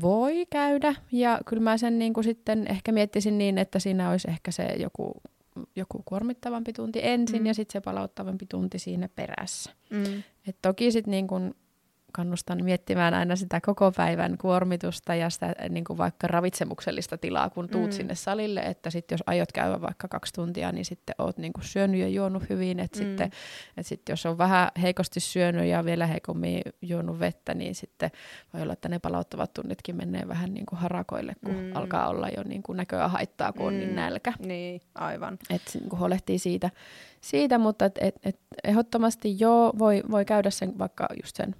voi käydä ja kyllä mä sen niin kuin sitten ehkä miettisin niin, että siinä olisi ehkä se joku, joku kuormittavampi tunti ensin mm. ja sitten se palauttavampi tunti siinä perässä. Mm. Et toki sitten niin kuin kannustan miettimään aina sitä koko päivän kuormitusta ja sitä niin kuin vaikka ravitsemuksellista tilaa, kun tuut mm. sinne salille, että sitten jos aiot käydä vaikka kaksi tuntia, niin sitten oot niin kuin syönyt ja juonut hyvin, että mm. sitten että sitten jos on vähän heikosti syönyt ja vielä heikommin juonut vettä, niin sitten voi olla, että ne palauttavat tunnitkin menee vähän niin kuin harakoille, kun mm. alkaa olla jo niin kuin näköä haittaa, kun mm. on niin mm. nälkä.
Niin, aivan.
Että niin kuin huolehtii siitä, siitä mutta et, et, et ehdottomasti joo, voi, voi käydä sen vaikka just sen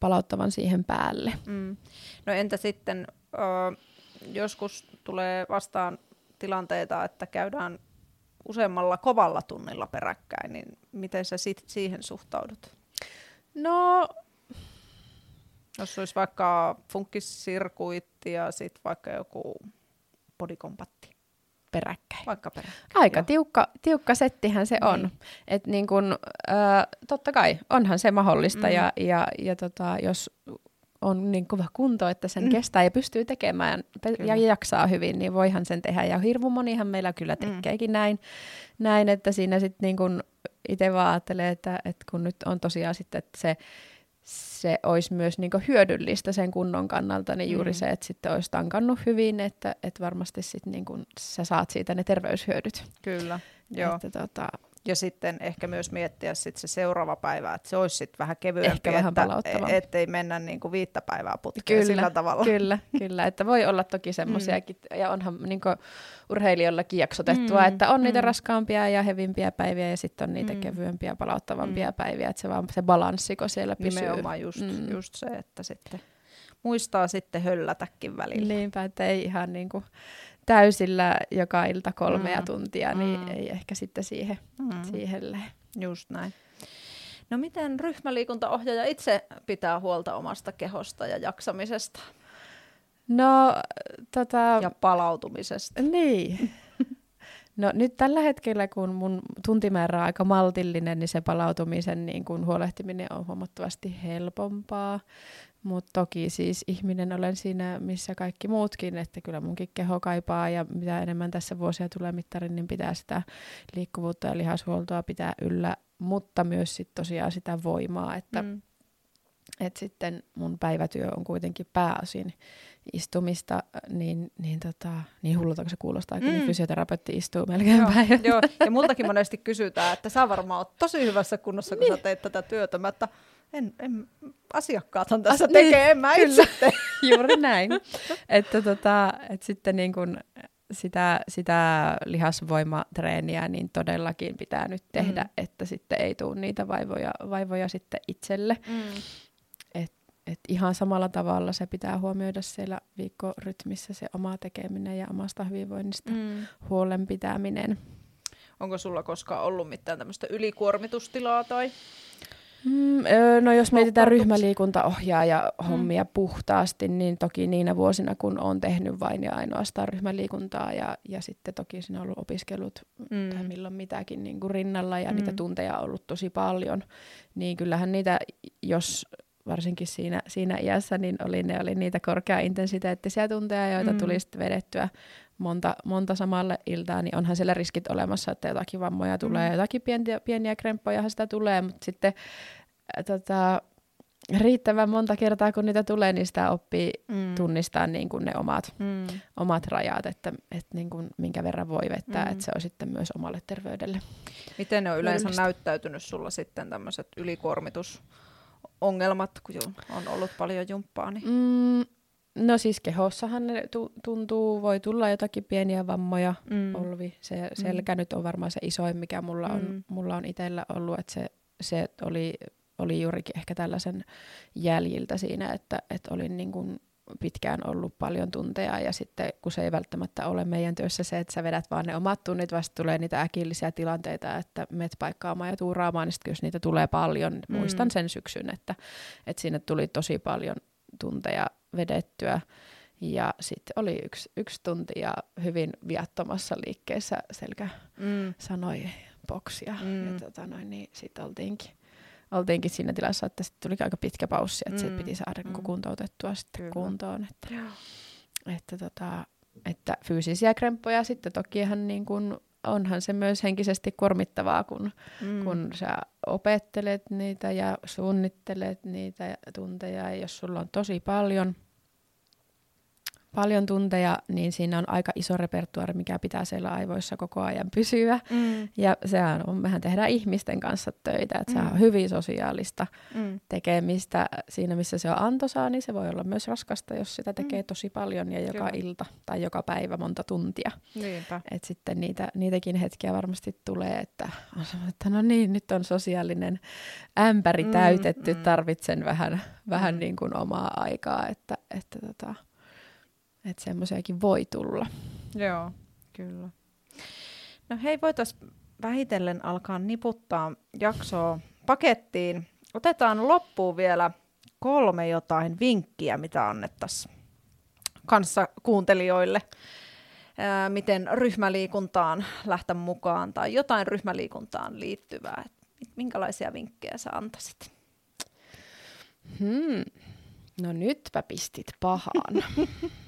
palauttavan siihen päälle. Mm.
No entä sitten, ö, joskus tulee vastaan tilanteita, että käydään useammalla kovalla tunnilla peräkkäin, niin miten sä sit siihen suhtaudut?
No...
Jos olisi vaikka funkkissirkuitti ja sitten vaikka joku bodikompatti
peräkkäin.
Vaikka peräkkäin.
Aika tiukka, tiukka settihän se on. Niin. Et niin kun, äh, totta kai onhan se mahdollista mm. ja, ja, ja tota, jos on niin kova kunto, että sen mm. kestää ja pystyy tekemään pe- ja jaksaa hyvin, niin voihan sen tehdä. Ja hirmu monihan meillä kyllä mm. tekeekin mm. näin, näin, että siinä sitten niin itse vaan ajattelee, että, että kun nyt on tosiaan sitten että se se olisi myös niin hyödyllistä sen kunnon kannalta, niin juuri mm. se, että sitten olisi tankannut hyvin, että, että varmasti sitten niin sä saat siitä ne terveyshyödyt.
Kyllä, joo. Että, tota, ja sitten ehkä myös miettiä sit se seuraava päivä, että se olisi sitten vähän kevyempi, ehkä vähän että ettei mennä niin kuin viittä päivää putkeen kyllä, sillä tavalla.
Kyllä, kyllä, että voi olla toki semmoisiakin, mm. ja onhan niin kuin urheilijoillakin jaksotettua, mm. että on niitä mm. raskaampia ja hevimpiä päiviä ja sitten on niitä mm. kevyempiä palauttavampia mm. päiviä, että se vaan se balanssiko siellä pysyy.
Nimenomaan just, mm. just se, että sitten muistaa sitten höllätäkin välillä.
Niinpä, että ei ihan niin kuin täysillä joka ilta kolmea mm. tuntia, niin mm. ei ehkä sitten siihen, mm. siihen lähe.
Just näin. No miten ryhmäliikuntaohjaaja itse pitää huolta omasta kehosta ja jaksamisesta?
No, tota...
Ja palautumisesta.
Niin. No nyt tällä hetkellä, kun mun tuntimäärä on aika maltillinen, niin se palautumisen niin kun huolehtiminen on huomattavasti helpompaa. Mutta toki siis ihminen olen siinä, missä kaikki muutkin, että kyllä munkin keho kaipaa ja mitä enemmän tässä vuosia tulee mittarin, niin pitää sitä liikkuvuutta ja lihashuoltoa pitää yllä, mutta myös sit tosiaan sitä voimaa, että mm. et sitten mun päivätyö on kuitenkin pääosin istumista, niin, niin, tota, niin hullulta kun se kuulostaa, kun mm. fysioterapeutti istuu melkein joo.
Joo, ja multakin monesti kysytään, että sä varmaan oot tosi hyvässä kunnossa, kun niin. sä teet tätä työtä, mutta en, en, asiakkaathan tässä As, tekee, niin, en mä
kyllä, itse Juuri näin. että, tota, että sitten niin kun, sitä, sitä lihasvoimatreeniä niin todellakin pitää nyt tehdä, mm. että sitten ei tule niitä vaivoja, vaivoja sitten itselle. Mm. Et, et ihan samalla tavalla se pitää huomioida siellä viikkorytmissä se oma tekeminen ja omasta hyvinvoinnista mm. huolen pitäminen.
Onko sulla koskaan ollut mitään tämmöistä ylikuormitustilaa tai
Mm, no jos mietitään ryhmäliikuntaohjaa ja hommia mm. puhtaasti, niin toki niinä vuosina, kun olen tehnyt vain ja ainoastaan ryhmäliikuntaa ja, ja sitten toki siinä on ollut opiskelut mm. tai milloin mitäkin niin kuin rinnalla ja mm. niitä tunteja on ollut tosi paljon, niin kyllähän niitä, jos varsinkin siinä, siinä iässä, niin oli, ne oli niitä korkea-intensiteettisiä tunteja, joita mm. tuli sitten vedettyä monta, monta samalle iltaan, niin onhan siellä riskit olemassa, että jotakin vammoja tulee, mm. jotakin pieniä, pieniä kremppoja sitä tulee, mutta sitten äh, tota, riittävän monta kertaa, kun niitä tulee, niin sitä oppii mm. tunnistaa niin kuin ne omat, mm. omat rajat, että, että niin kuin minkä verran voi vettää, mm. että se on sitten myös omalle terveydelle.
Miten ne on yleensä näyttäytynyt sulla sitten tämmöiset ylikuormitusongelmat, kun on ollut paljon jumppaa? Niin...
Mm, No siis kehossahan ne tu- tuntuu, voi tulla jotakin pieniä vammoja, mm. olvi, se mm. selkä mm. nyt on varmaan se isoin, mikä mulla on, mm. mulla on itsellä ollut, että se, se oli, oli juurikin ehkä tällaisen jäljiltä siinä, että, että olin niin kuin pitkään ollut paljon tunteja ja sitten kun se ei välttämättä ole meidän työssä se, että sä vedät vaan ne omat tunnit, vasta tulee niitä äkillisiä tilanteita, että met paikkaamaan ja tuuraamaan, niin sitten jos niitä tulee paljon, mm. muistan sen syksyn, että, että sinne tuli tosi paljon tunteja vedettyä. Ja sitten oli yksi, yksi tunti ja hyvin viattomassa liikkeessä selkä mm. sanoi boksia. Mm. Ja tota noin, niin sitten oltiinkin, oltiinkin siinä tilassa, että sitten tuli aika pitkä paussi, että mm. piti saada mm. kuntoutettua sitten Kyllä. kuntoon. Että, että, tota, että fyysisiä kremppoja sitten tokihan niin kun onhan se myös henkisesti kuormittavaa, kun, mm. kun sä opettelet niitä ja suunnittelet niitä tunteja. Ja jos sulla on tosi paljon – paljon tunteja, niin siinä on aika iso repertuaari, mikä pitää siellä aivoissa koko ajan pysyä. Mm. Ja sehän on, mehän tehdään ihmisten kanssa töitä, että mm. se on hyvin sosiaalista mm. tekemistä. Siinä, missä se on antoisaa, niin se voi olla myös raskasta, jos sitä tekee mm. tosi paljon ja joka Kyllä. ilta tai joka päivä monta tuntia. Niinpä. Et sitten niitä, niitäkin hetkiä varmasti tulee, että on että no niin, nyt on sosiaalinen ämpäri mm, täytetty, mm. tarvitsen vähän, vähän mm. niin kuin omaa aikaa, että, että tota, että semmoisiakin voi tulla.
Joo, kyllä. No hei, voitaisiin vähitellen alkaa niputtaa jaksoa pakettiin. Otetaan loppuun vielä kolme jotain vinkkiä, mitä annettaisiin kanssa kuuntelijoille. Ää, miten ryhmäliikuntaan lähteä mukaan tai jotain ryhmäliikuntaan liittyvää. minkälaisia vinkkejä sä antaisit?
Hmm. No nytpä pistit pahaan.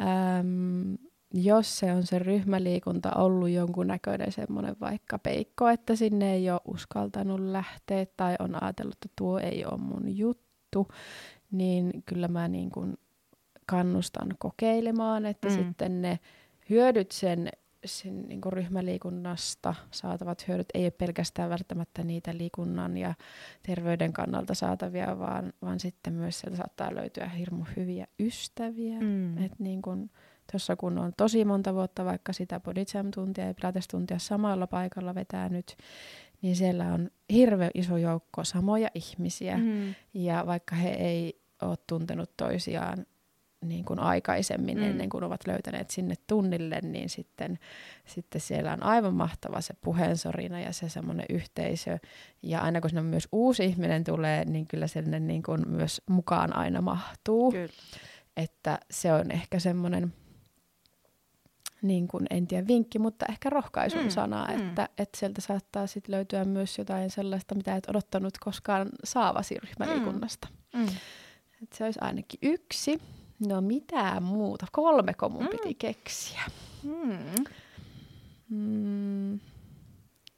Äm, jos se on se ryhmäliikunta ollut jonkunnäköinen semmoinen vaikka peikko, että sinne ei ole uskaltanut lähteä tai on ajatellut, että tuo ei ole mun juttu, niin kyllä mä niin kuin kannustan kokeilemaan, että mm. sitten ne hyödyt sen, sen niin kuin ryhmäliikunnasta saatavat hyödyt ei ole pelkästään välttämättä niitä liikunnan ja terveyden kannalta saatavia, vaan, vaan sitten myös sieltä saattaa löytyä hirmu hyviä ystäviä. Mm. Et niin kun, tuossa kun on tosi monta vuotta vaikka sitä body tuntia ja pilates-tuntia samalla paikalla vetää nyt, niin siellä on hirveän iso joukko samoja ihmisiä. Mm. Ja vaikka he ei ole tuntenut toisiaan niin kuin aikaisemmin, mm. ennen kuin ovat löytäneet sinne tunnille, niin sitten, sitten siellä on aivan mahtava se puheensorina ja se semmoinen yhteisö. Ja aina kun sinne myös uusi ihminen tulee, niin kyllä sinne niin kuin myös mukaan aina mahtuu. Kyllä. Että se on ehkä semmoinen, niin kuin, en tiedä vinkki, mutta ehkä rohkaisun mm. sana, mm. että, että sieltä saattaa sitten löytyä myös jotain sellaista, mitä et odottanut koskaan saavasi ryhmäliikunnasta. Mm. Mm. Et se olisi ainakin yksi. No mitä muuta? Kolmeko mun mm. piti keksiä. Mm. Mm.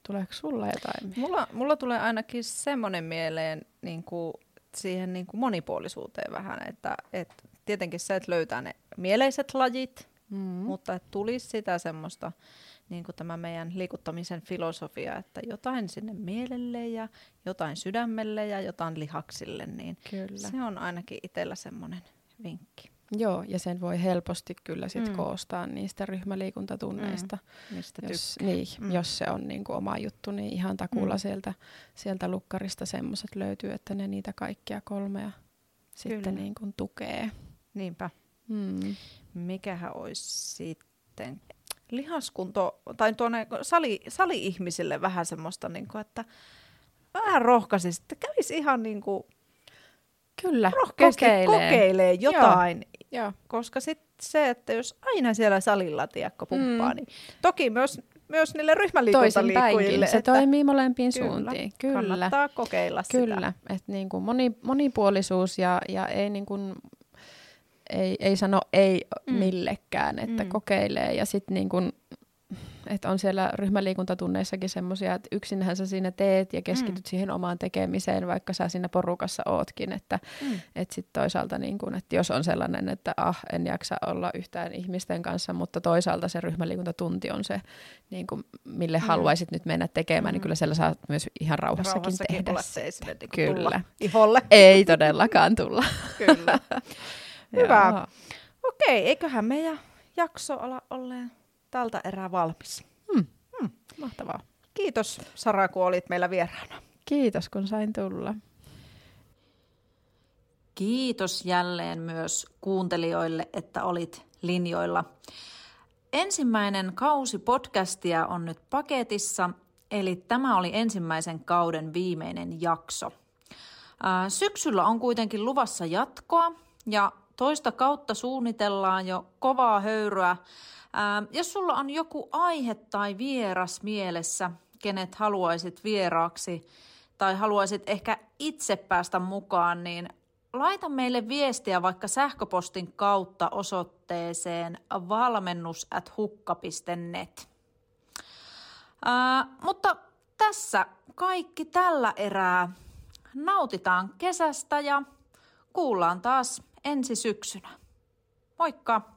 Tuleeko sulla jotain?
Mulla, mulla tulee ainakin semmoinen mieleen niin kuin siihen niin kuin monipuolisuuteen vähän, että et tietenkin se, että löytää ne mieleiset lajit, mm. mutta että tulisi sitä semmoista niin kuin tämä meidän liikuttamisen filosofia, että jotain sinne mielelle ja jotain sydämelle ja jotain lihaksille, niin Kyllä. se on ainakin itsellä semmoinen vinkki.
Joo, ja sen voi helposti kyllä sit mm. koostaa niistä ryhmäliikuntatunneista.
Mm. Mistä
jos, niin, mm. jos se on niin kuin oma juttu, niin ihan takulla mm. sieltä, sieltä lukkarista semmoiset löytyy, että ne niitä kaikkia kolmea sitten kyllä. niin kuin tukee.
Niinpä. Mm. Mikähän olisi sitten lihaskunto, tai tuonne sali, sali-ihmisille vähän semmoista, niin kuin, että vähän rohkaisisi, että kävisi ihan niin kuin
Kyllä,
kokeilee. kokeilee jotain. Joo. Joo. Koska sitten se, että jos aina siellä salilla tiekko pumppaa, mm. niin toki myös, myös niille ryhmäliikuntaliikkujille.
Se että toimii molempiin kyllä, suuntiin.
Kyllä. Kannattaa kokeilla
Kyllä, sitä. että niin kuin moni, monipuolisuus ja, ja ei niin kuin ei, ei sano ei mm. millekään, että mm. kokeilee ja sitten niin kuin että on siellä ryhmäliikuntatunneissakin semmoisia, että yksinhän sä siinä teet ja keskityt mm. siihen omaan tekemiseen, vaikka sä siinä porukassa ootkin. Että mm. et sitten toisaalta, niin kun, että jos on sellainen, että ah, en jaksa olla yhtään ihmisten kanssa, mutta toisaalta se ryhmäliikuntatunti on se, niin kun, mille mm. haluaisit nyt mennä tekemään, mm. niin kyllä siellä saat myös ihan rauhassakin, rauhassakin tehdä sitä. Niin kyllä.
Iholle.
Ei todellakaan tulla.
kyllä. Hyvä. Okei, eiköhän meidän jakso olla olleen tältä erää valmis. Hmm.
Hmm. Mahtavaa.
Kiitos Sara, kun olit meillä vieraana.
Kiitos, kun sain tulla.
Kiitos jälleen myös kuuntelijoille, että olit linjoilla. Ensimmäinen kausi podcastia on nyt paketissa, eli tämä oli ensimmäisen kauden viimeinen jakso. Syksyllä on kuitenkin luvassa jatkoa ja toista kautta suunnitellaan jo kovaa höyryä Ää, ähm, jos sulla on joku aihe tai vieras mielessä, kenet haluaisit vieraaksi tai haluaisit ehkä itse päästä mukaan, niin laita meille viestiä vaikka sähköpostin kautta osoitteeseen valmennus.hukka.net. Ää, äh, mutta tässä kaikki tällä erää. Nautitaan kesästä ja kuullaan taas ensi syksynä. Moikka!